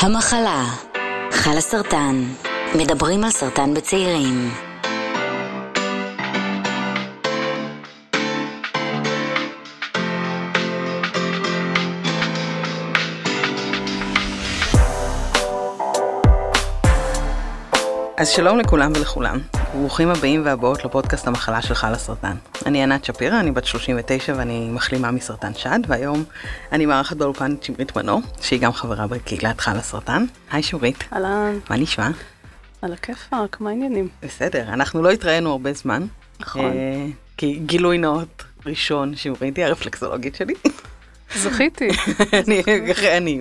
המחלה, חלה סרטן, מדברים על סרטן בצעירים. אז שלום לכולם ולכולם, ברוכים הבאים והבאות לפודקאסט המחלה שלך לסרטן. אני ענת שפירא, אני בת 39 ואני מחלימה מסרטן שד, והיום אני מארחת באולפן את שמרית מנור, שהיא גם חברה בקהילת חלה סרטן. היי שמרית. אהלן, מה נשמע? על הכיפאק, מה העניינים? בסדר, אנחנו לא התראינו הרבה זמן. נכון. אה, כי גילוי נאות ראשון, שמרית היא הרפלקסולוגית שלי. זכיתי. אני,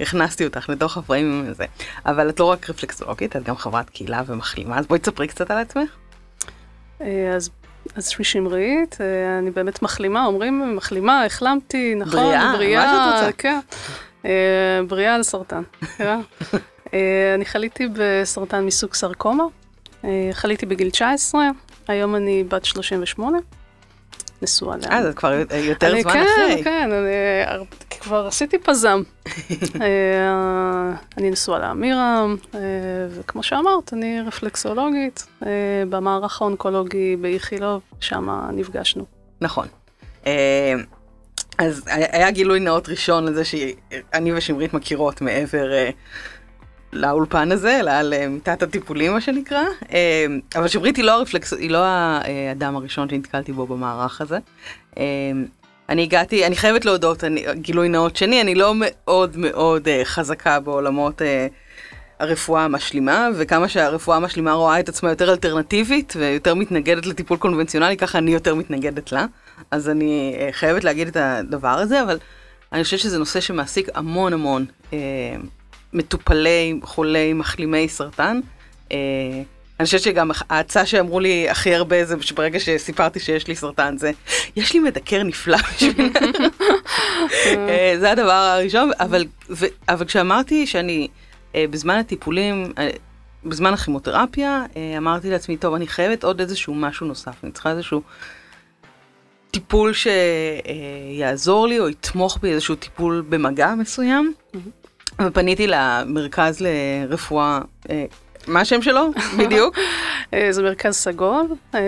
הכנסתי אותך לתוך הפריים הזה. אבל את לא רק רפלקסולוגית, את גם חברת קהילה ומחלימה, אז בואי תספרי קצת על עצמך. אה, אז אז שמי שמרית, אה, אני באמת מחלימה, אומרים מחלימה, החלמתי, נכון? בריאה, מה שאת רוצה. כן. אה, בריאה על סרטן. כן. אני חליתי בסרטן מסוג סרקומה, חליתי בגיל 19, היום אני בת 38, נשואה לאן. אה, זה כבר יותר אני- זמן כן, אחרי. כן, אני הר- כבר עשיתי פזם. אה, אני נשואה לאמירם, אה, וכמו שאמרת, אני רפלקסולוגית אה, במערך האונקולוגי באיכילוב, שם נפגשנו. נכון. אז היה גילוי נאות ראשון לזה שאני ושמרית מכירות מעבר לאולפן הזה, אלא על אה, מיטת הטיפולים מה שנקרא. אה, אבל שמרית היא לא הרפלקס, היא לא האדם הראשון שנתקלתי בו במערך הזה. אה, אני הגעתי, אני חייבת להודות, אני, גילוי נאות שני, אני לא מאוד מאוד חזקה בעולמות אה, הרפואה המשלימה, וכמה שהרפואה המשלימה רואה את עצמה יותר אלטרנטיבית ויותר מתנגדת לטיפול קונבנציונלי, ככה אני יותר מתנגדת לה. אז אני חייבת להגיד את הדבר הזה, אבל אני חושבת שזה נושא שמעסיק המון המון מטופלי, חולי, מחלימי סרטן. אה, אני חושבת שגם ההצעה שאמרו לי הכי הרבה זה שברגע שסיפרתי שיש לי סרטן זה, יש לי מדקר נפלא בשביל... אה, זה הדבר הראשון, אבל, ו, אבל כשאמרתי שאני אה, בזמן הטיפולים, בזמן הכימותרפיה, אמרתי לעצמי, טוב, אני חייבת עוד איזשהו משהו נוסף, אני צריכה איזשהו טיפול שיעזור לי או יתמוך בי, איזשהו טיפול במגע מסוים. ופניתי למרכז לרפואה, אה, מה השם שלו בדיוק? אה, זה מרכז סגול, אה,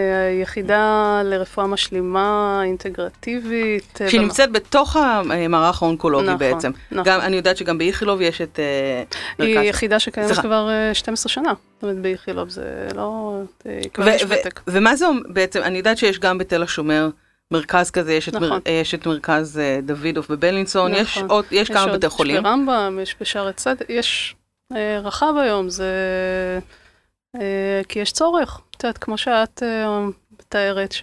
יחידה לרפואה משלימה, אינטגרטיבית. אה, שנמצאת בתוך המערך האונקולוגי נכון, בעצם. נכון. גם, אני יודעת שגם באיכילוב יש את אה, היא מרכז... יחידה שקיימת. כבר אה, 12 שנה. זאת אומרת, באיכילוב זה לא... כבר יש ותק. ומה זה בעצם, אני יודעת שיש גם בתל השומר מרכז כזה, יש את, מר- נכון. יש את מרכז אה, דוידוף בבלינסון, יש נכון. עוד, יש כמה בתי חולים. יש ברמב"ם, יש בשערי צדק, יש אה, רחב היום, זה... אה, כי יש צורך. את יודעת, כמו שאת אה, מתארת,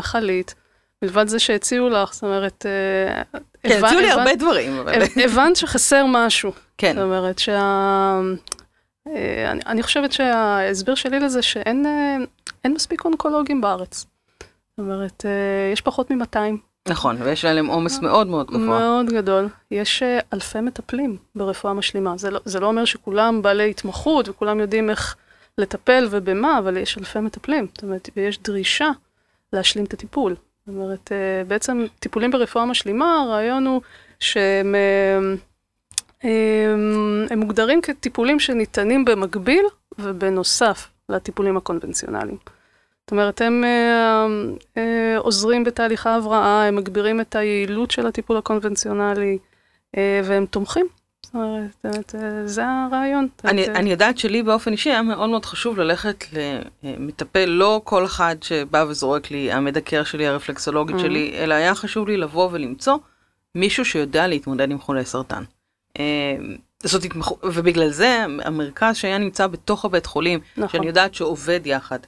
שחלית, מלבד זה שהציעו לך, זאת אומרת... אה, כן, הציעו לי הרבה דברים, אבל... הב- הבנת שחסר משהו. כן, זאת אומרת שה... אה, אני, אני חושבת שההסבר שלי לזה שאין אה, מספיק אונקולוגים בארץ. זאת אומרת, אה, יש פחות מ-200. נכון, ויש עליהם עומס מאוד מאוד גבוה. מאוד גדול. יש אה, אלפי מטפלים ברפואה משלימה. זה לא, זה לא אומר שכולם בעלי התמחות וכולם יודעים איך לטפל ובמה, אבל יש אלפי מטפלים. זאת אומרת, ויש דרישה להשלים את הטיפול. זאת אומרת, אה, בעצם טיפולים ברפואה משלימה, הרעיון הוא שהם אה, הם, הם מוגדרים כטיפולים שניתנים במקביל ובנוסף לטיפולים הקונבנציונליים. זאת אומרת, הם אה, אה, עוזרים בתהליך ההבראה, הם מגבירים את היעילות של הטיפול הקונבנציונלי, אה, והם תומכים. זאת אומרת, זה הרעיון. אני, אני יודעת שלי באופן אישי היה מאוד מאוד חשוב ללכת למטפל, לא כל אחד שבא וזורק לי, המדקר שלי, הרפלקסולוגית. שלי, אלא היה חשוב לי לבוא ולמצוא מישהו שיודע להתמודד עם חולי סרטן. זאת התמחות, ובגלל זה המרכז שהיה נמצא בתוך הבית חולים, נכון. שאני יודעת שעובד יחד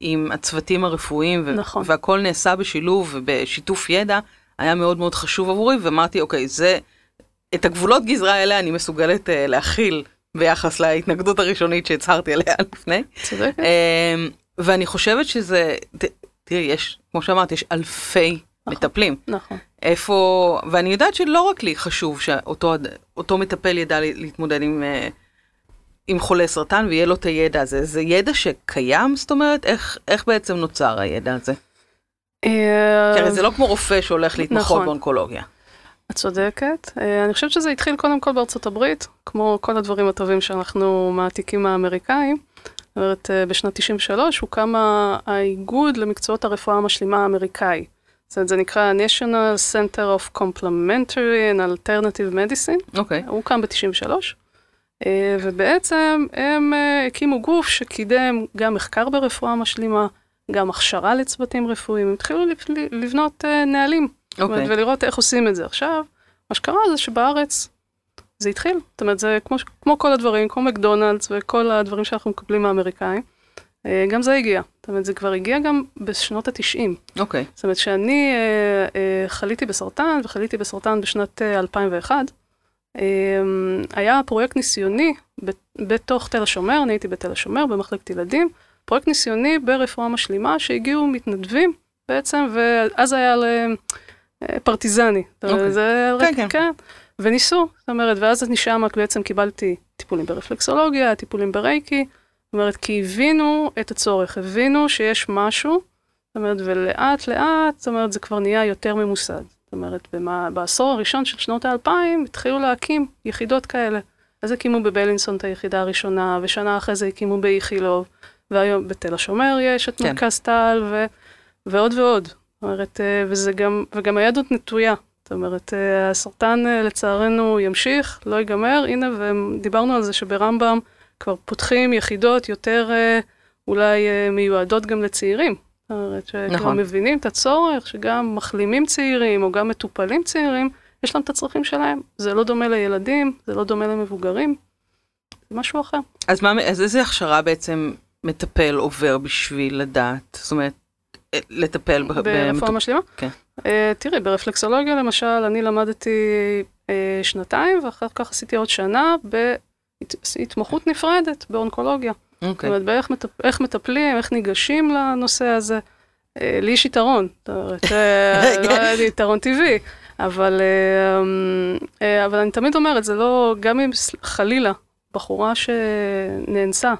עם הצוותים הרפואיים, ו- נכון. והכל נעשה בשילוב ובשיתוף ידע, היה מאוד מאוד חשוב עבורי, ואמרתי, אוקיי, זה, את הגבולות גזרה האלה אני מסוגלת uh, להכיל ביחס להתנגדות הראשונית שהצהרתי עליה לפני. צודקת. Um, ואני חושבת שזה, ת, תראי, יש, כמו שאמרת, יש אלפי נכון. מטפלים. נכון. איפה, ואני יודעת שלא רק לי חשוב שאותו אותו מטפל ידע לה- להתמודד עם, אה, עם חולי סרטן ויהיה לו את הידע הזה. זה ידע שקיים? זאת אומרת, איך, איך בעצם נוצר הידע הזה? כי זה לא כמו רופא שהולך להתמחות נכון. באונקולוגיה. את צודקת. אה, אני חושבת שזה התחיל קודם כל בארצות הברית, כמו כל הדברים הטובים שאנחנו מעתיקים מהאמריקאים. זאת אומרת, אה, בשנת 93 הוקם האיגוד למקצועות הרפואה המשלימה האמריקאי. זאת אומרת, זה נקרא national center of complementary and alternative medicine. אוקיי. הוא הוקם ב-93, ובעצם הם אה, הקימו גוף שקידם גם מחקר ברפואה משלימה, גם הכשרה לצוותים רפואיים, הם התחילו לבנות אה, נהלים, זאת אומרת, אוקיי. ולראות איך עושים את זה. עכשיו, מה שקרה זה שבארץ זה התחיל, זאת אומרת, זה כמו, כמו כל הדברים, כמו מקדונלדס וכל הדברים שאנחנו מקבלים מהאמריקאים, אה, גם זה הגיע. זאת אומרת, זה כבר הגיע גם בשנות ה-90. אוקיי. זאת אומרת, אה, אה, חליתי בסרטן, וחליתי בסרטן בשנת אה, 2001, אה, היה פרויקט ניסיוני בתוך תל השומר, אני הייתי בתל השומר במחלקת ילדים, פרויקט ניסיוני ברפואה משלימה שהגיעו מתנדבים בעצם, ואז היה אה, פרטיזני. אוקיי. זה כן, רק- כן. כן. וניסו, זאת אומרת, ואז אני שם בעצם קיבלתי טיפולים ברפלקסולוגיה, טיפולים ברייקי, זאת אומרת, כי הבינו את הצורך, הבינו שיש משהו, זאת אומרת, ולאט לאט, זאת אומרת, זה כבר נהיה יותר ממוסד. זאת אומרת, במה, בעשור הראשון של שנות האלפיים התחילו להקים יחידות כאלה. אז הקימו בבלינסון את היחידה הראשונה, ושנה אחרי זה הקימו באיכילוב, והיום בתל השומר יש את כן. מרכז טל, ו, ועוד ועוד. זאת אומרת, אה, וזה גם, וגם היד עוד נטויה. זאת אומרת, אה, הסרטן אה, לצערנו ימשיך, לא ייגמר, הנה, ודיברנו על זה שברמב"ם כבר פותחים יחידות יותר אולי מיועדות גם לצעירים. זאת אומרת, שכבר נכון. מבינים את הצורך שגם מחלימים צעירים או גם מטופלים צעירים, יש להם את הצרכים שלהם. זה לא דומה לילדים, זה לא דומה למבוגרים, זה משהו אחר. אז מה, אז איזה הכשרה בעצם מטפל עובר בשביל לדעת? זאת אומרת, אה, לטפל ב- ברפואה במטופ- משלימה? כן. אה, תראי, ברפלקסולוגיה למשל, אני למדתי אה, שנתיים, ואחר כך עשיתי עוד שנה בהתמחות נפרדת באונקולוגיה. זאת אוקיי. אומרת, באיך מטפ- איך מטפלים, איך ניגשים לנושא הזה. אה, לי יש יתרון, זאת אה, לא היה לי יתרון טבעי, אבל, אה, אה, אבל אני תמיד אומרת, זה לא, גם אם חלילה בחורה שנאנסה,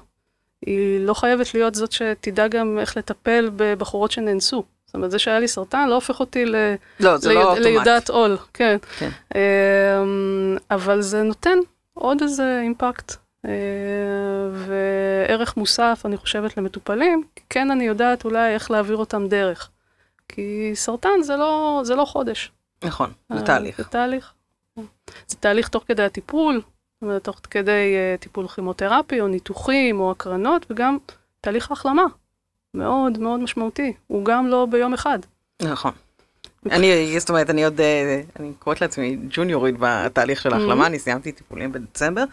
היא לא חייבת להיות זאת שתדע גם איך לטפל בבחורות שנאנסו. זאת אומרת, זה שהיה לי סרטן לא הופך אותי ל... לא, זה ליד- לא אוטומט. ליודעת עול, כן. כן. אמ, אבל זה נותן עוד איזה אימפקט וערך מוסף, אני חושבת, למטופלים, כן אני יודעת אולי איך להעביר אותם דרך. כי סרטן זה לא, זה לא חודש. נכון, זה אה, תהליך. זה תהליך. זה תהליך תוך כדי הטיפול, זאת אומרת, תוך כדי אה, טיפול כימותרפי או ניתוחים או הקרנות, וגם תהליך החלמה. מאוד מאוד משמעותי. הוא גם לא ביום אחד. נכון. אני, זאת אומרת, אני עוד, אה, אני קוראת לעצמי ג'וניורית בתהליך של ההחלמה, אני סיימתי טיפולים בדצמבר, אה,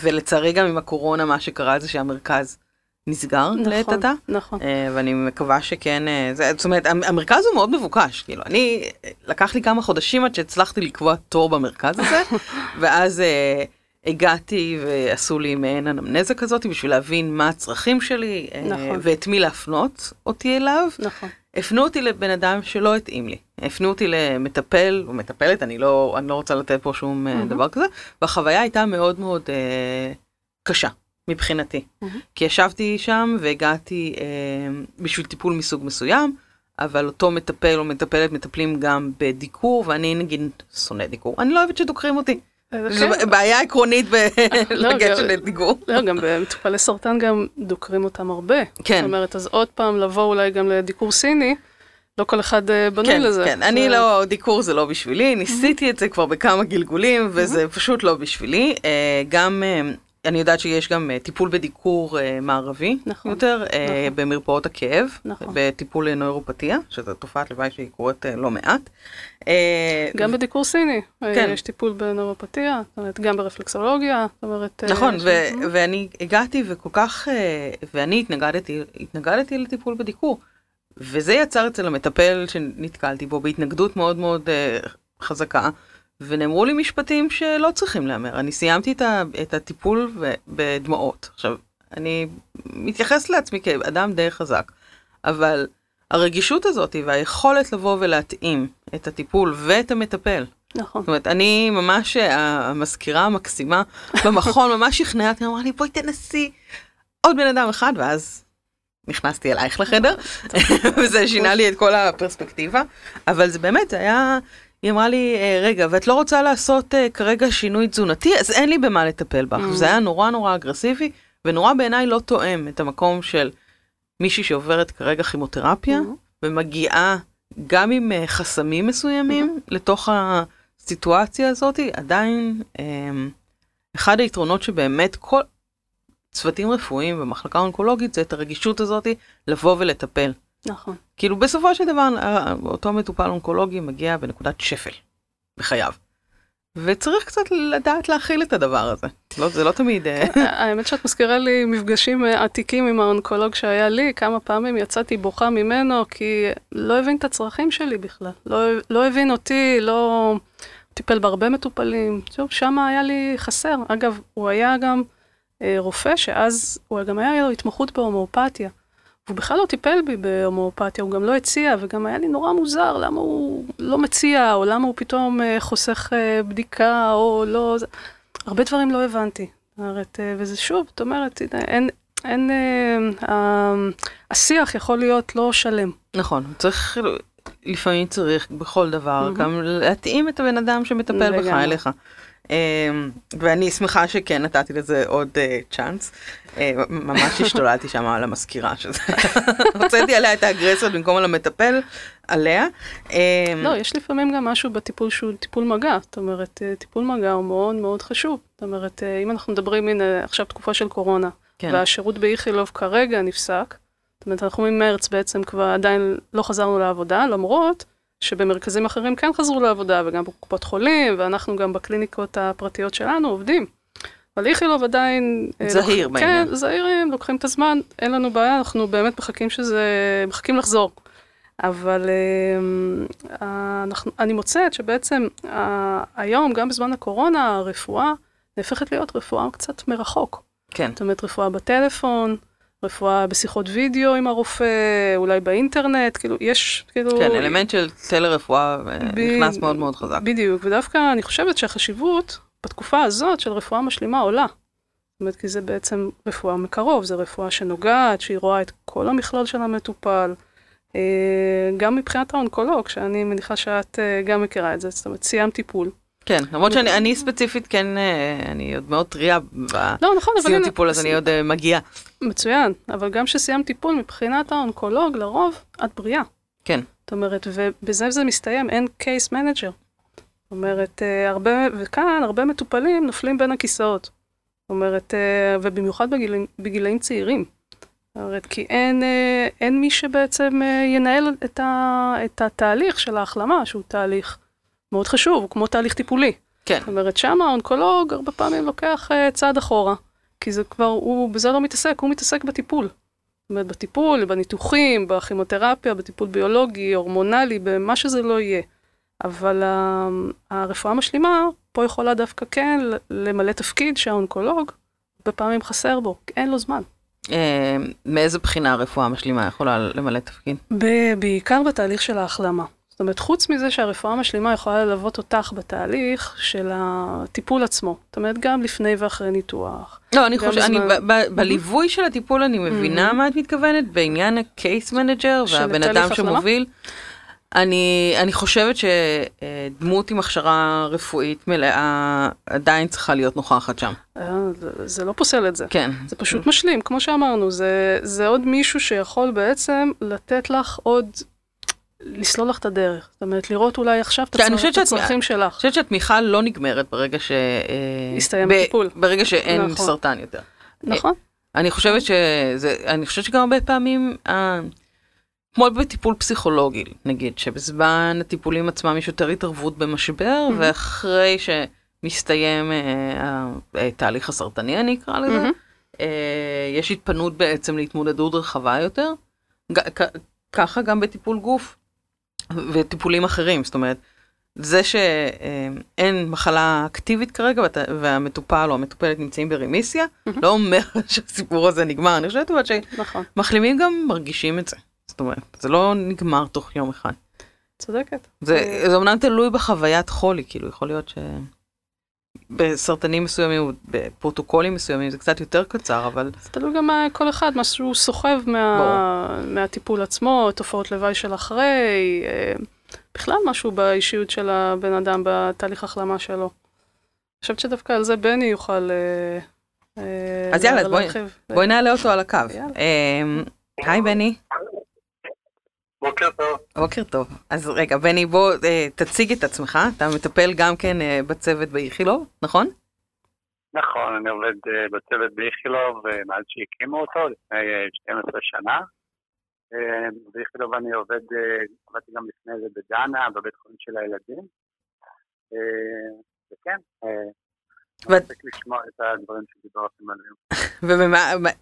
ולצערי גם עם הקורונה מה שקרה זה שהמרכז נסגר לעת נכון, עתה. נכון. אה, ואני מקווה שכן, אה, זה, זאת אומרת, המ- המרכז הוא מאוד מבוקש, כאילו, אני, אה, לקח לי כמה חודשים עד שהצלחתי לקבוע תור במרכז הזה, ואז אה, הגעתי ועשו לי מעין אנמנזה כזאת בשביל להבין מה הצרכים שלי, אה, נכון. ואת מי להפנות אותי אליו. נכון. הפנו אותי לבן אדם שלא התאים לי. הפנו אותי למטפל או מטפלת, אני לא, אני לא רוצה לתת פה שום mm-hmm. דבר כזה, והחוויה הייתה מאוד מאוד אה, קשה מבחינתי. מהמם. כי ישבתי שם והגעתי אה, בשביל טיפול מסוג מסוים, אבל אותו מטפל או מטפלת מטפלים גם בדיקור, ואני נגיד שונא דיקור. אני לא אוהבת שדוקרים אותי. אה, זו כן. בעיה עקרונית לא, בגשת גם- לדיקור. לא, גם במטופלי סרטן גם דוקרים אותם הרבה. כן. זאת אומרת, אז עוד פעם לבוא אולי גם לדיקור סיני, לא כל אחד אה, בנוי כן, לזה. כן, אני לא, דיקור זה לא בשבילי, ניסיתי את זה כבר בכמה גלגולים, וזה פשוט לא בשבילי. אה, גם, אני יודעת שיש גם אה, טיפול בדיקור אה, מערבי, נכון, יותר, אה, נכון. במרפאות הכאב, נכון. בטיפול נוירופתיה, שזו תופעת לוואי שהיא קורית לא מעט. גם בדיקור סיני, כן. יש טיפול בנוירופתיה, זאת אומרת, גם ברפלקסולוגיה, זאת אומרת... נכון, יש- ו- ואני הגעתי וכל כך, ואני התנגדתי, התנגדתי לטיפול בדיקור. וזה יצר אצל המטפל שנתקלתי בו בהתנגדות מאוד מאוד חזקה, ונאמרו לי משפטים שלא צריכים להיאמר. אני סיימתי את, ה- את הטיפול ו- בדמעות. עכשיו, אני מתייחס לעצמי כאדם די חזק, אבל הרגישות הזאת והיכולת לבוא ולהתאים את הטיפול ואת המטפל, נכון. זאת אומרת, אני ממש, המזכירה המקסימה במכון ממש שכנעה אותי, אמרה לי, בואי תנסי עוד בן אדם אחד, ואז נכנסתי אלייך לחדר, וזה שינה לי את כל הפרספקטיבה, אבל זה באמת, היה היא אמרה לי, "אה, רגע, ואת לא רוצה לעשות אה, כרגע שינוי תזונתי? אז אין לי במה לטפל בך. Mm. זה היה נורא נורא אגרסיבי, ונורא בעיניי לא תואם את המקום של מישהי שעוברת כרגע כימותרפיה, Mhm. ומגיעה גם עם אה, חסמים מסוימים לתוך הסיטואציה הזאת, עדיין אחד היתרונות שבאמת כל צוותים רפואיים במחלקה אונקולוגית זה את הרגישות הזאת לבוא ולטפל. נכון. כאילו בסופו של דבר אה, אותו מטופל אונקולוגי מגיע בנקודת שפל בחייו. וצריך קצת לדעת להכיל את הדבר הזה. לא, זה לא תמיד... אה, האמת שאת מזכירה לי מפגשים אה, עתיקים עם האונקולוג שהיה לי, כמה פעמים יצאתי בוכה ממנו, כי לא הבין את הצרכים שלי בכלל. לא, לא הבין אותי, לא טיפל בהרבה מטופלים. טוב, שם היה לי חסר. אגב, הוא היה גם אה, רופא שאז, הוא גם היה לו התמחות בהומואפתיה. הוא בכלל לא טיפל בי בהומואפתיה, הוא גם לא הציע, וגם היה לי נורא מוזר למה הוא לא מציע, או למה הוא פתאום אה, חוסך אה, בדיקה, או לא... הרבה דברים לא הבנתי. אומרת, אה, וזה שוב, זאת אומרת, הנה, אין, אין, אה, השיח יכול להיות לא שלם. נכון, צריך, לפעמים צריך בכל דבר, מהמם. גם להתאים את הבן אדם שמטפל בך. אליך. אמ, ואני שמחה שכן נתתי לזה עוד אה, צ'אנס. אה, ממש השתוללתי שם על המזכירה, שזה... הוצאתי עליה את האגרסיות במקום על המטפל, עליה. אמ, לא, יש לפעמים גם משהו בטיפול שהוא טיפול מגע. זאת אומרת, אה, טיפול מגע הוא מאוד מאוד חשוב. זאת אומרת, אם אנחנו מדברים, הנה, עכשיו תקופה של קורונה, כן. והשירות באיכילוב כרגע נפסק, זאת אומרת, אנחנו ממרץ בעצם כבר עדיין לא חזרנו לעבודה, למרות שבמרכזים אחרים כן חזרו לעבודה, וגם בקופות חולים, ואנחנו גם בקליניקות הפרטיות שלנו עובדים. אבל איכילוב עדיין... אה, זהיר לוק- בעניין. כן, זהירים, לוקחים את הזמן, אין לנו בעיה, אנחנו באמת מחכים שזה... מחכים לחזור. אבל אה, אנחנו, אני מוצאת שבעצם היום, גם בזמן הקורונה, הרפואה נהפכת להיות רפואה קצת מרחוק. כן. זאת אומרת, רפואה בטלפון, רפואה בשיחות וידאו עם הרופא, אולי באינטרנט, כאילו, יש, כאילו... כן, אלמנט של טלרפואה אה, ב- נכנס מאוד מאוד חזק. בדיוק, ודווקא אני חושבת שהחשיבות בתקופה הזאת של רפואה משלימה עולה. זאת אומרת, כי זה בעצם רפואה מקרוב, זה רפואה שנוגעת, שהיא רואה את כל המכלול של המטופל. אה, גם מבחינת האונקולוג, שאני מניחה שאת אה, גם מכירה את זה, זאת אומרת, סיימת טיפול. כן, למרות שאני אני ספציפית כן, אה, אני עוד מאוד טריה לא, נכון, בסיום טיפול, אז אני עוד אה, מגיעה. מצוין, אבל גם כשסיימת טיפול, מבחינת האונקולוג, לרוב, את בריאה. כן. זאת אומרת, ובזה זה מסתיים, אין case manager. זאת אומרת, אה, הרבה, וכאן הרבה מטופלים נופלים בין הכיסאות. זאת אומרת, ובמיוחד בגילים, בגילאים צעירים. זאת אומרת, כי אין, אין מי שבעצם ינהל את, ה, את התהליך של ההחלמה, שהוא תהליך מאוד חשוב, הוא כמו תהליך טיפולי. כן. זאת אומרת, שם האונקולוג הרבה פעמים לוקח uh, צעד אחורה, כי זה כבר, הוא בזה לא מתעסק, הוא מתעסק בטיפול. זאת אומרת, בטיפול, בניתוחים, בכימותרפיה, בטיפול ביולוגי, הורמונלי, במה שזה לא יהיה. אבל uh, הרפואה המשלימה פה יכולה דווקא כן למלא תפקיד שהאונקולוג הרבה פעמים חסר בו, כי אין לו זמן. אה, מאיזה בחינה הרפואה המשלימה יכולה למלא תפקיד? בעיקר בתהליך של ההחלמה. זאת אומרת, חוץ מזה שהרפואה המשלימה יכולה ללוות אותך בתהליך של הטיפול עצמו. זאת אומרת, גם לפני ואחרי ניתוח. לא, אני חושבת, בזמן- ב- בליווי של הטיפול אני מבינה מה את מתכוונת, בעניין ה case manager והבן אדם? שמוביל, אני, אני חושבת שדמות עם הכשרה רפואית מלאה עדיין צריכה להיות נוכחת שם. אה, זה לא פוסל את זה. כן. זה פשוט משלים, כמו שאמרנו, זה, זה עוד מישהו שיכול בעצם לתת לך עוד, לסלול לך את הדרך. זאת אומרת, לראות אולי עכשיו את אני הצרכים אני שלך. חושבת שהתמיכה לא נגמרת ברגע ש... אה, יסתיים ב- הטיפול. ברגע שאין נכון. סרטן יותר. נכון? אני חושבת שזה, אני חושבת שגם הרבה פעמים, אה, כמו בטיפול פסיכולוגי, נגיד, שבזמן הטיפולים עצמם יש יותר התערבות במשבר, מהמם. ואחרי שמסתיים אה, התהליך הסרטני, אני אקרא לזה, מהמם. אה, יש התפנות בעצם להתמודדות רחבה יותר. ככה גם בטיפול גוף וטיפולים אחרים, זאת אומרת, זה שאין מחלה אקטיבית כרגע ואת- והמטופל או המטופלת נמצאים ברמיסיה, מהמם. לא אומר שהסיפור הזה נגמר. אני חושבת אבל נכון, שמחלימים גם מרגישים את זה. זאת אומרת, זה לא נגמר תוך יום אחד. צודקת. זה, זה אמנם תלוי בחוויית חולי, כאילו יכול להיות ש... בסרטנים מסוימים, בפרוטוקולים מסוימים, זה קצת יותר קצר, אבל זה תלוי גם כל אחד, מה שהוא סוחב מה, מהטיפול עצמו, תופעות לוואי של אחרי. אה, בכלל משהו באישיות של הבן אדם, בתהליך החלמה שלו. אני חושבת שדווקא על זה בני יוכל אה, אה, אז יאללה, בואי-. בואי נעלה אותו על הקו. היי בני, בוקר טוב. בוקר טוב. אז רגע, בני, בוא אה, תציג את עצמך, אתה מטפל גם כן אה, בצוות באיכילוב, נכון? נכון, אני עובד אה, בצוות באיכילוב אה, מאז שהקימו אותו, לפני אה, 12 שנה. אה, באיכילוב אני עובד, אה, עבדתי גם לפני זה בדנה, בבית חולים של הילדים. אה, וכן, אה.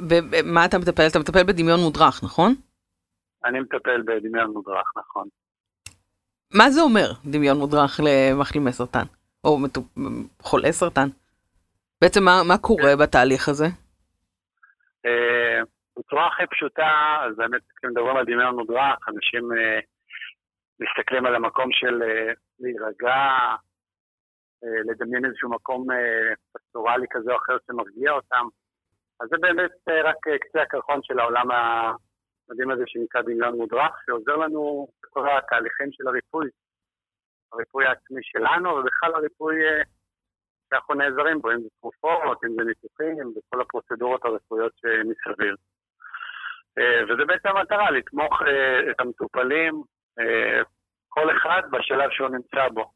ובמה אתה מטפל? אתה מטפל בדמיון מודרך, נכון? אני מטפל בדמיון מודרך, נכון. מה זה אומר דמיון מודרך למחלימי סרטן? או מטופ- חולי סרטן? בעצם מה, מה קורה בתהליך הזה? אה, בצורה הכי פשוטה, אז באמת כשמדברים על דמיון מודרך, אנשים אה, מסתכלים על המקום של אה, להירגע, אה, לדמיין איזשהו מקום פסטורלי כזה או אחר שמרגיע אותם. אז זה באמת רק קצה הקרחון של העולם המדהים הזה שנקרא דמיון מודרך, שעוזר לנו בכל התהליכים של הריפוי. הריפוי העצמי שלנו, ובכלל הריפוי אה, שאנחנו נעזרים בו, אם זה תרופות, אם זה ניתוחים, וכל הפרוצדורות הרפואיות שמסביב. אה, וזה בעצם המטרה, לתמוך אה, את המטופלים, כל אחד בשלב שהוא נמצא בו.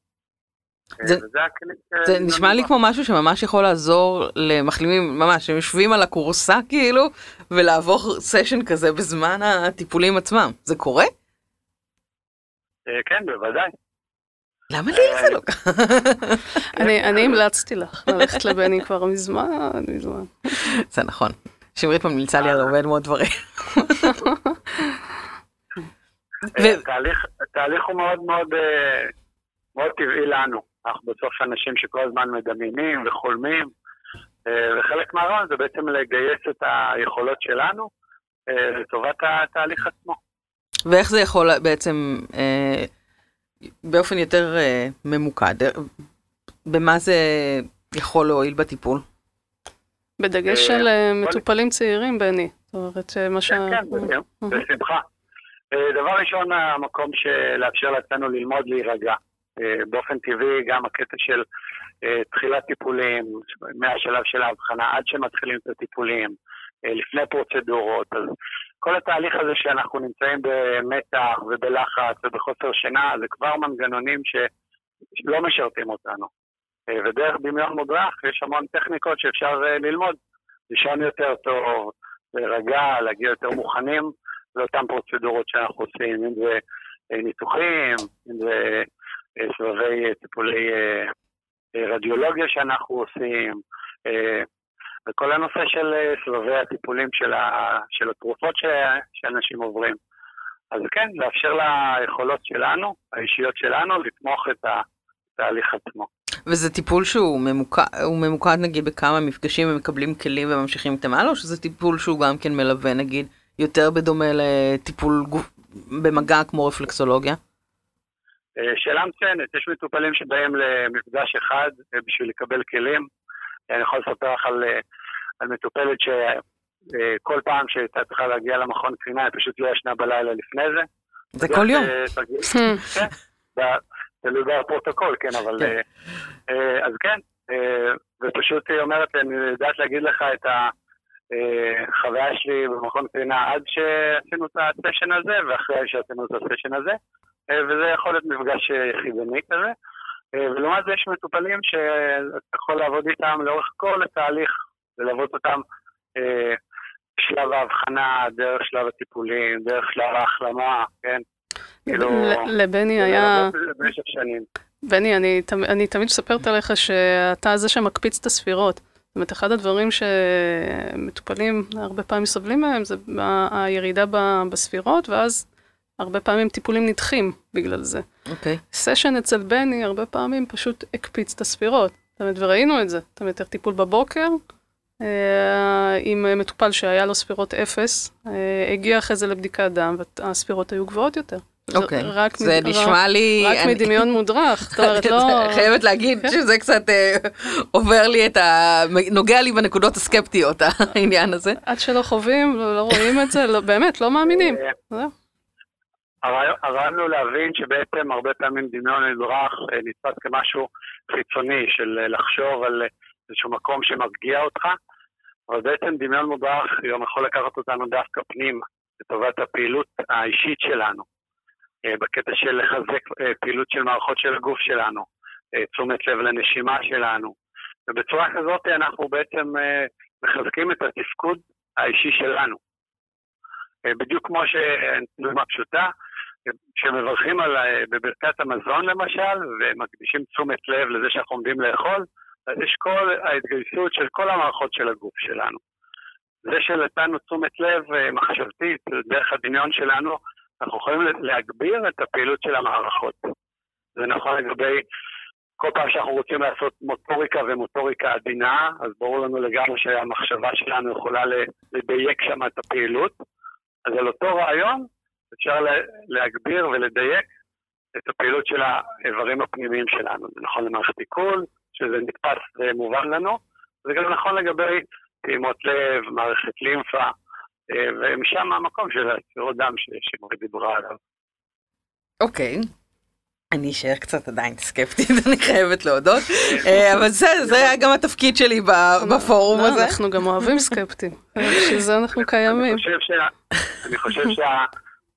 אה, זה- וזה הכלי ש- זה נשמע לי כמו משהו שממש יכול לעזור למחלימים, ממש, הם יושבים על הכורסה כאילו, ולעבור סשן כזה בזמן הטיפולים עצמם. זה קורה? אה, כן, בוודאי. למה לי זה לא ככה? אני אני המלצתי לך ללכת לבני כבר מזמן, מזמן. זה נכון. שמרית ממליצה לי על הרבה מאוד דברים. אה, התהליך, הוא מאוד מאוד, אה, מאוד טבעי לנו. אנחנו בסוף אנשים שכל הזמן מדמיינים וחולמים, אה, וחלק מהרעיון זה בעצם לגייס את היכולות שלנו אה, לטובת התהליך עצמו. ואיך זה יכול בעצם, אה, באופן יותר ממוקד, במה זה יכול להועיל בטיפול? בדגש על מטופלים צעירים, בני. זאת אומרת, מה שה... כן, כן, בשמחה. דבר ראשון, המקום של לאפשר לעצמנו ללמוד להירגע. אה, באופן טבעי, גם הקטע של אה, תחילת טיפולים, מהשלב של ההבחנה עד שמתחילים את הטיפולים, אה, לפני פרוצדורות, אז כל התהליך הזה שאנחנו נמצאים במתח ובלחץ ובחוסר שינה, זה כבר מנגנונים שלא משרתים אותנו. ודרך דמיון מודרך יש המון טכניקות שאפשר ללמוד. לישון יותר טוב, להירגע, להגיע יותר מוכנים לאותן פרוצדורות שאנחנו עושים, אם זה ניתוחים, אם זה טיפולי אה, אה, רדיולוגיה שאנחנו עושים, אה, וכל הנושא של סבבי הטיפולים של, ה, של התרופות ש, שאנשים עוברים. אז כן, לאפשר ליכולות שלנו, האישיות שלנו, לתמוך את התהליך עצמו. וזה טיפול שהוא ממוקד, ממוקד נגיד בכמה מפגשים ומקבלים כלים וממשיכים איתם הלאה, או שזה טיפול שהוא גם כן מלווה נגיד יותר בדומה לטיפול גוף, במגע כמו רפלקסולוגיה? שאלה מצוינת, יש מטופלים שבאים למפגש אחד אה, בשביל לקבל כלים. אה, אני יכול לספר לך על, אה, על מטופלת שכל פעם שהייתה צריכה להגיע למכון קרינה, היא פשוט לא ישנה בלילה לפני זה. זה כל יום. כן, תלוי בפרוטוקול, כן, אבל... כן. אז כן, ופשוט היא אומרת, אני יודעת להגיד לך את החוויה שלי במכון קרינה עד שעשינו את הסשן הזה, ואחרי שעשינו את הסשן הזה, וזה יכול להיות מפגש אה, יחידני כזה. אה, ולעומת זה יש מטופלים שאתה יכול לעבוד איתם לאורך כל התהליך, וללוות אותם אה, שלב ההבחנה, דרך שלב הטיפולים, דרך שלב ההחלמה, כן? כאילו, לבני היה... במשך שנים. בני, אני, אני תמיד מספרת עליך שאתה זה שמקפיץ את הספירות. זאת אומרת, אחד הדברים שמטופלים הרבה פעמים סובלים מהם זה הירידה בספירות, ואז הרבה פעמים טיפולים נדחים בגלל זה. אוקיי. סשן אצל בני הרבה פעמים פשוט הקפיץ את הספירות. זאת אומרת, וראינו את זה. זאת אומרת, טיפול בבוקר, אה, עם מטופל שהיה לו ספירות אפס, אה, הגיע אחרי זה לבדיקת דם, והספירות היו גבוהות יותר. זה אוקיי. רק זה מד- נשמע לי... רק אני- מדמיון מודרך, זאת אומרת, לא... חייבת להגיד כן. שזה קצת אה, עובר לי את ה... נוגע לי בנקודות הסקפטיות, העניין הזה. עד שלא חווים, לא לא רואים את זה, לא- באמת, לא מאמינים. אה. הרעיון הוא להבין שבעצם הרבה פעמים דמיון נדרך אה, נתפס כמשהו חיצוני של אה, לחשוב על איזשהו מקום שמרגיע אותך, אבל בעצם דמיון מודרך היום יכול לקחת אותנו דווקא פנימה, לטובת הפעילות האישית שלנו, בקטע של לחזק פעילות של מערכות של הגוף שלנו, תשומת לב לנשימה שלנו, ובצורה כזאת אנחנו בעצם מחזקים את התפקוד האישי שלנו. בדיוק כמו שדוגמה פשוטה, כשמברכים על, בברכת המזון למשל, ומקדישים תשומת לב לזה שאנחנו עומדים לאכול, אז יש כל ההתגייסות של כל המערכות של הגוף שלנו. זה שנתנו תשומת לב אה, מחשבתית דרך הדמיון שלנו, אנחנו יכולים להגביר את הפעילות של המערכות. זה נכון לגבי כל פעם שאנחנו רוצים לעשות מוטוריקה ומוטוריקה עדינה, אז ברור לנו לגמרי שהמחשבה שלנו יכולה לדייק שם את הפעילות. אז על אותו רעיון אפשר להגביר ולדייק את הפעילות של האיברים הפנימיים שלנו. זה נכון למערכת עיכול, שזה נתפס ומובן לנו, זה גם נכון לגבי פעימות לב, מערכת לימפה, אה, ומשם המקום של הצירות דם שמורי דיברה עליו. אוקיי. אני אשאר קצת עדיין סקפטית, אני חייבת להודות, אה, אבל זה, זה היה גם התפקיד שלי בפורום לא, הזה. אנחנו גם אוהבים סקפטים, בשביל זה אנחנו קיימים. אני חושב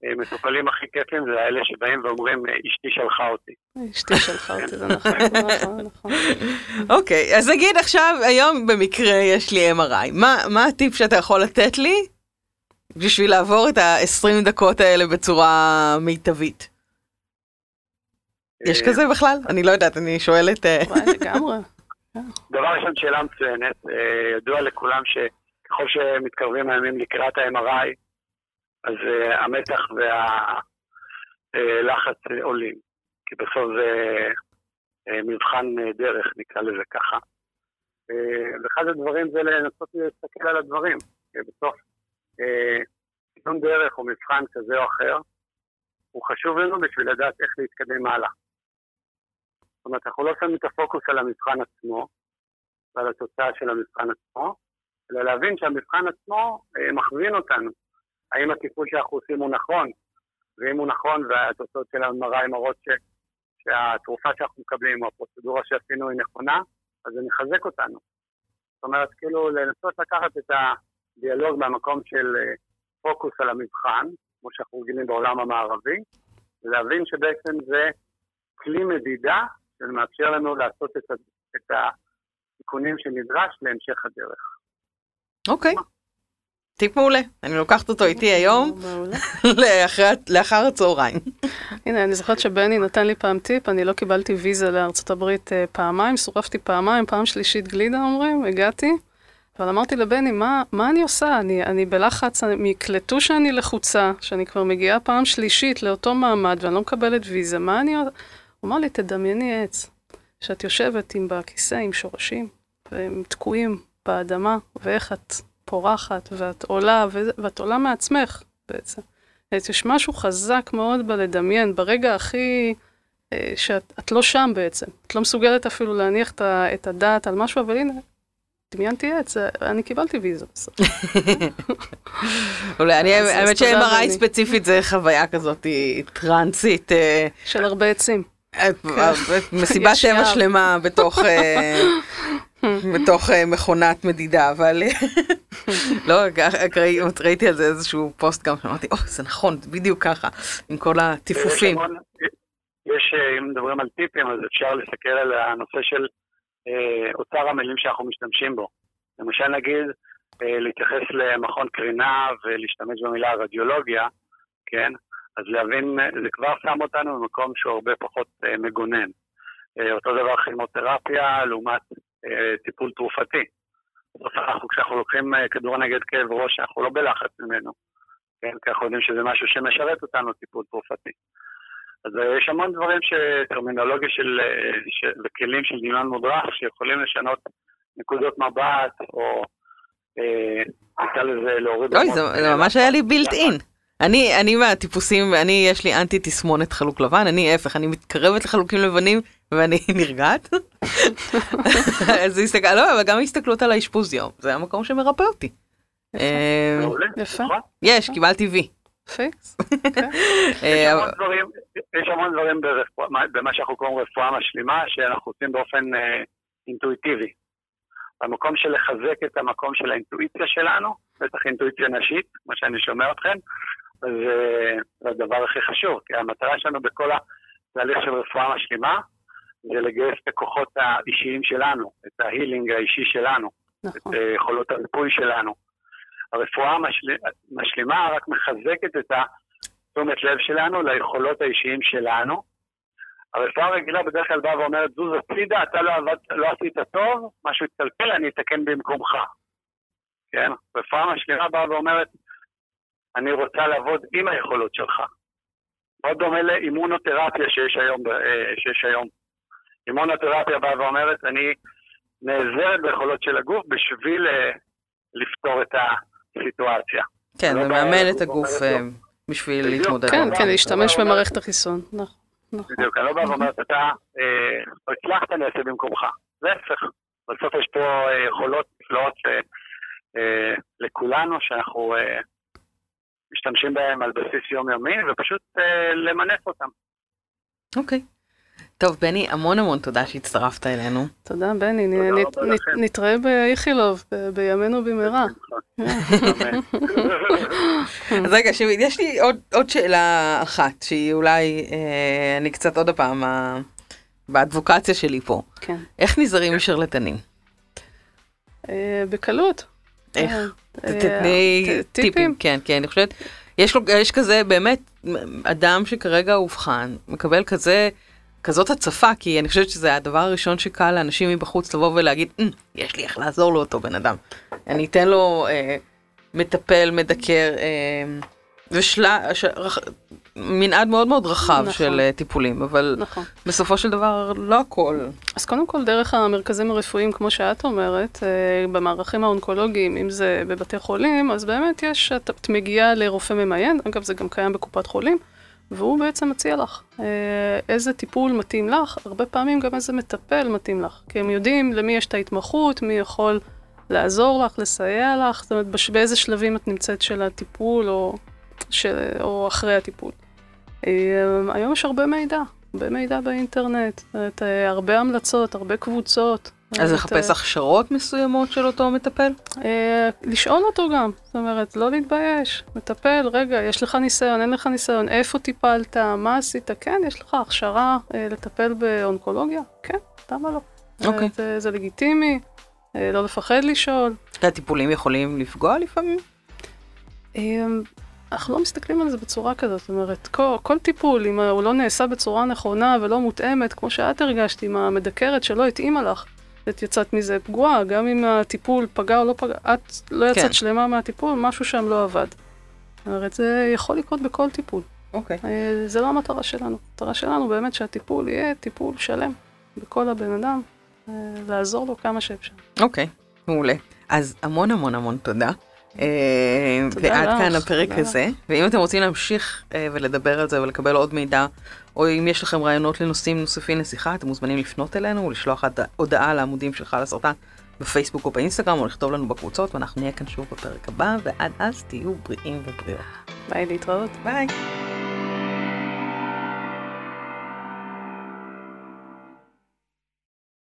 שהמטופלים הכי כיפים זה האלה שבאים ואומרים, אשתי שלחה אותי. אשתי שלחה אותי, זה נכון, נכון, נכון. אוקיי, אז נגיד עכשיו, היום במקרה יש לי MRI, מה הטיפ שאתה יכול לתת לי בשביל לעבור את ה-20 דקות האלה בצורה מיטבית? יש כזה בכלל? אני לא יודעת, אני שואלת... אה, לגמרי. דבר ראשון, שאלה מצוינת. אה, ידוע לכולם שככל שמתקרבים הימים לקראת ה-MRI, אז אה, המתח והלחץ עולים. כי בסוף זה מבחן דרך, נקרא לזה ככה. ואחד הדברים זה לנסות להסתכל על הדברים. בסוף, ציון דרך או מבחן כזה או אחר, הוא חשוב לנו בשביל לדעת איך להתקדם הלאה. זאת אומרת, אנחנו לא שמים את הפוקוס על המבחן עצמו ועל התוצאה של המבחן עצמו, אלא להבין שהמבחן עצמו אה, מכווין אותנו. האם הטיפול שאנחנו עושים הוא נכון, ואם הוא נכון והתוצאות של המראה מראות ש... שהתרופה שאנחנו מקבלים או הפרוצדורה שעשינו היא נכונה, אז זה מחזק אותנו. זאת אומרת, כאילו לנסות לקחת את הדיאלוג מהמקום של אה, פוקוס על המבחן, כמו שאנחנו רגילים בעולם המערבי, ולהבין שבעצם זה כלי מדידה שמאפשר לנו לעשות את, את התיקונים שנדרש להמשך הדרך. אוקיי. טיפ מעולה, אני לוקחת אותו איתי היום, לאחר הצהריים. הנה, אני זוכרת שבני נתן לי פעם טיפ, אני לא קיבלתי ויזה לארצות הברית אה, פעמיים, סורפתי פעמיים, פעם שלישית גלידה אומרים, הגעתי, אבל אמרתי לבני, מה, מה אני עושה? אני, אני בלחץ, הם יקלטו שאני לחוצה, שאני כבר מגיעה פעם שלישית לאותו מעמד ואני לא מקבלת ויזה, מה אני... עושה? הוא אמר לי, תדמייני עץ, שאת יושבת עם בכיסא עם שורשים, והם תקועים באדמה, ואיך את פורחת, ואת עולה, ואת עולה מעצמך בעצם. יש משהו חזק מאוד בלדמיין, ברגע הכי... אה, שאת לא שם בעצם. את לא מסוגלת אפילו להניח את הדעת על משהו, אבל הנה, דמיינתי עץ, אני קיבלתי ויזה בסוף. אולי, אני, האמת ש-MRI ספציפית זה חוויה כזאת טרנסית. אה, של הרבה עצים. מסיבת טבע שלמה בתוך... אה, בתוך אה, מכונת מדידה, אבל לא, ראיתי על זה איזשהו פוסט גם, שאמרתי, או, זה נכון, בדיוק ככה, עם כל הטיפופים. יש, אה, אם מדברים על טיפים, אז אפשר להסתכל על הנושא של אוצר המילים שאנחנו משתמשים בו. למשל נגיד, להתייחס למכון קרינה ולהשתמש במילה רדיולוגיה, כן? אז להבין, זה כבר שם אותנו במקום שהוא הרבה פחות אה, מגונן. אה, אותו דבר כימותרפיה לעומת אה, טיפול תרופתי. אנחנו, כשאנחנו לוקחים כדור נגד כאב ראש, אנחנו לא בלחץ ממנו, כן? כי אנחנו יודעים שזה משהו שמשרת אותנו, טיפול תרופתי. אז יש המון דברים, טרמינולוגיה של, של, וכלים של דמיון מודרך, שיכולים לשנות נקודות מבט, או נקרא לזה להוריד... אוי, זה ממש היה לי בילט אין. אני, אני מהטיפוסים, אני, יש לי אנטי תסמונת חלוק לבן, אני ההפך, אני מתקרבת לחלוקים לבנים ואני נרגעת. אז הסתכל, לא, אבל גם הסתכלות על האשפוז יום, זה המקום שמרפא אותי. יפה. אה, יש, קיבלתי וי. פיקס. יש המון דברים, במה שאנחנו קוראים רפואה משלימה, שאנחנו עושים באופן אה, אינטואיטיבי. במקום של לחזק את המקום של האינטואיציה שלנו, בטח אינטואיציה נשית, כמו שאני שומע אתכם, זה הדבר הכי חשוב, כי המטרה שלנו בכל התהליך של רפואה משלימה, זה לגייס את הכוחות האישיים שלנו, את ההילינג האישי שלנו, נכון. את אה, יכולות הריפוי שלנו. הרפואה המשלימה רק מחזקת את התשומת לב שלנו ליכולות האישיים שלנו. הרפואה הרגילה בדרך כלל באה ואומרת, זוז הצידה, אתה לא, עבד, לא עשית טוב, משהו התקלקל, אני אתקן במקומך. כן? רפואה משלימה באה ואומרת, אני רוצה לעבוד עם היכולות שלך. מאוד דומה לאימונותרפיה שיש היום, אה, שיש היום. אימונותרפיה באה ואומרת, אני נעזרת ביכולות של הגוף בשביל אה, לפתור את הסיטואציה. כן, לא ומאמן את הגוף אה, בשביל להתמודד. כן, כן, להשתמש במערכת החיסון. נכון. נכון. בדיוק, אני לא בא ואומרת, אתה לא הצלחת, אני אעשה במקומך. להפך, בסוף יש פה יכולות נפלאות לכולנו, שאנחנו משתמשים בהם על בסיס יומיומי, ופשוט למנף אותם. אוקיי. טוב, בני, המון המון תודה שהצטרפת אלינו. תודה, בני. נתראה באיכילוב, בימינו במהרה. אז רגע, שימית, יש לי עוד שאלה אחת, שהיא אולי, אה, אני קצת עוד פעם, באדבוקציה שלי פה. כן. איך נזהרים משרלטנים? אה, בקלות. איך? אה, תתני טיפים. כן, כן, אני חושבת, יש כזה באמת אדם שכרגע אובחן, מקבל כזה... כזאת הצפה, כי אני חושבת שזה הדבר הראשון שקל לאנשים מבחוץ לבוא ולהגיד, mm, יש לי איך לעזור לאותו בן אדם. אני אתן לו אה, מטפל, מדקר, אה, ושלה, ש... רח... מנעד מאוד מאוד רחב נכון. של uh, טיפולים, אבל נכון. בסופו של דבר לא הכל. אז קודם כל דרך המרכזים הרפואיים, כמו שאת אומרת, uh, במערכים האונקולוגיים, אם זה בבתי חולים, אז באמת יש, את, את מגיעה לרופא ממיין, אגב זה גם קיים בקופת חולים. והוא בעצם מציע לך אה, איזה טיפול מתאים לך, הרבה פעמים גם איזה מטפל מתאים לך, כי הם יודעים למי יש את ההתמחות, מי יכול לעזור לך, לסייע לך, זאת אומרת, באיזה שלבים את נמצאת של הטיפול או, של, או אחרי הטיפול. אה, היום יש הרבה מידע, הרבה מידע באינטרנט, אה, הרבה המלצות, הרבה קבוצות. אז לחפש הכשרות מסוימות של אותו מטפל? אה, לשאול אותו גם, זאת אומרת, לא להתבייש. מטפל, רגע, יש לך ניסיון, אין לך ניסיון, איפה טיפלת, מה עשית? כן, יש לך הכשרה אה, לטפל באונקולוגיה? כן, למה לא? אוקיי. זה, זה לגיטימי, אה, לא לפחד לשאול. הטיפולים יכולים לפגוע לפעמים? אנחנו לא מסתכלים על זה בצורה כזאת, זאת אומרת, כל, כל טיפול, אם הוא לא נעשה בצורה נכונה ולא מותאמת, כמו שאת הרגשת עם המדקרת שלא התאימה לך, את יצאת מזה פגועה, גם אם הטיפול פגע או לא פגע, את לא יצאת כן. שלמה מהטיפול, משהו שם לא עבד. זאת אומרת, זה יכול לקרות בכל טיפול. אוקיי. Okay. אה, זה לא המטרה שלנו. המטרה שלנו באמת שהטיפול יהיה טיפול שלם בכל הבן אדם, אה, לעזור לו כמה שאפשר. אוקיי, okay, מעולה. אז המון המון המון תודה. אה, ועד כאן הפרק הזה, ואם אתם רוצים להמשיך אה, ולדבר על זה ולקבל עוד מידע, או אם יש לכם רעיונות לנושאים נוספים לשיחה, אתם מוזמנים לפנות אלינו ולשלוח הודעה לעמודים של חל הסרטן בפייסבוק או באינסטגרם, או לכתוב לנו בקבוצות, ואנחנו נהיה כאן שוב בפרק הבא, ועד אז תהיו בריאים ובריאות. ביי, להתראות. ביי.